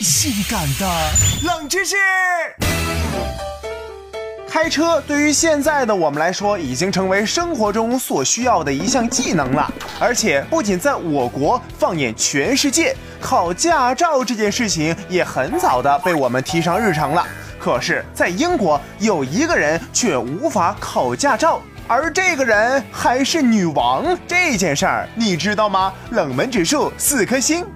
性感的冷知识。开车对于现在的我们来说，已经成为生活中所需要的一项技能了。而且不仅在我国，放眼全世界，考驾照这件事情也很早的被我们提上日程了。可是，在英国有一个人却无法考驾照，而这个人还是女王。这件事儿你知道吗？冷门指数四颗星。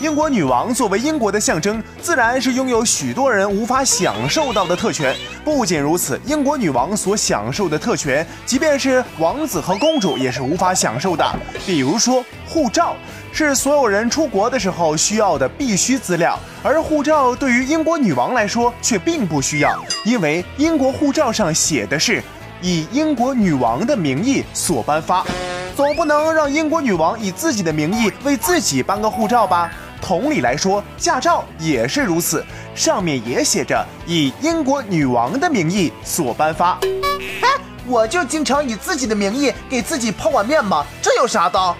英国女王作为英国的象征，自然是拥有许多人无法享受到的特权。不仅如此，英国女王所享受的特权，即便是王子和公主也是无法享受的。比如说，护照是所有人出国的时候需要的必须资料，而护照对于英国女王来说却并不需要，因为英国护照上写的是以英国女王的名义所颁发，总不能让英国女王以自己的名义为自己颁个护照吧？同理来说，驾照也是如此，上面也写着以英国女王的名义所颁发。哎，我就经常以自己的名义给自己泡碗面嘛，这有啥的？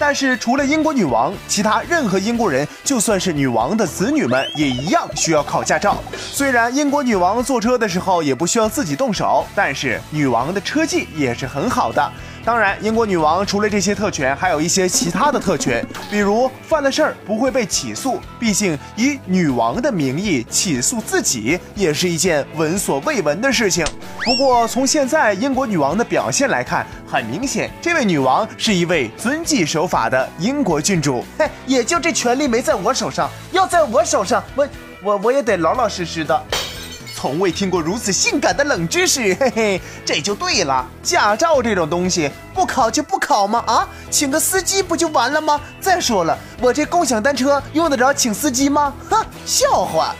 但是除了英国女王，其他任何英国人，就算是女王的子女们，也一样需要考驾照。虽然英国女王坐车的时候也不需要自己动手，但是女王的车技也是很好的。当然，英国女王除了这些特权，还有一些其他的特权，比如犯了事儿不会被起诉。毕竟以女王的名义起诉自己，也是一件闻所未闻的事情。不过从现在英国女王的表现来看，很明显，这位女王是一位遵纪守法的英国君主。嘿，也就这权利没在我手上，要在我手上，我我我也得老老实实的。从未听过如此性感的冷知识，嘿嘿，这就对了。驾照这种东西，不考就不考吗？啊，请个司机不就完了吗？再说了，我这共享单车用得着请司机吗？哈，笑话。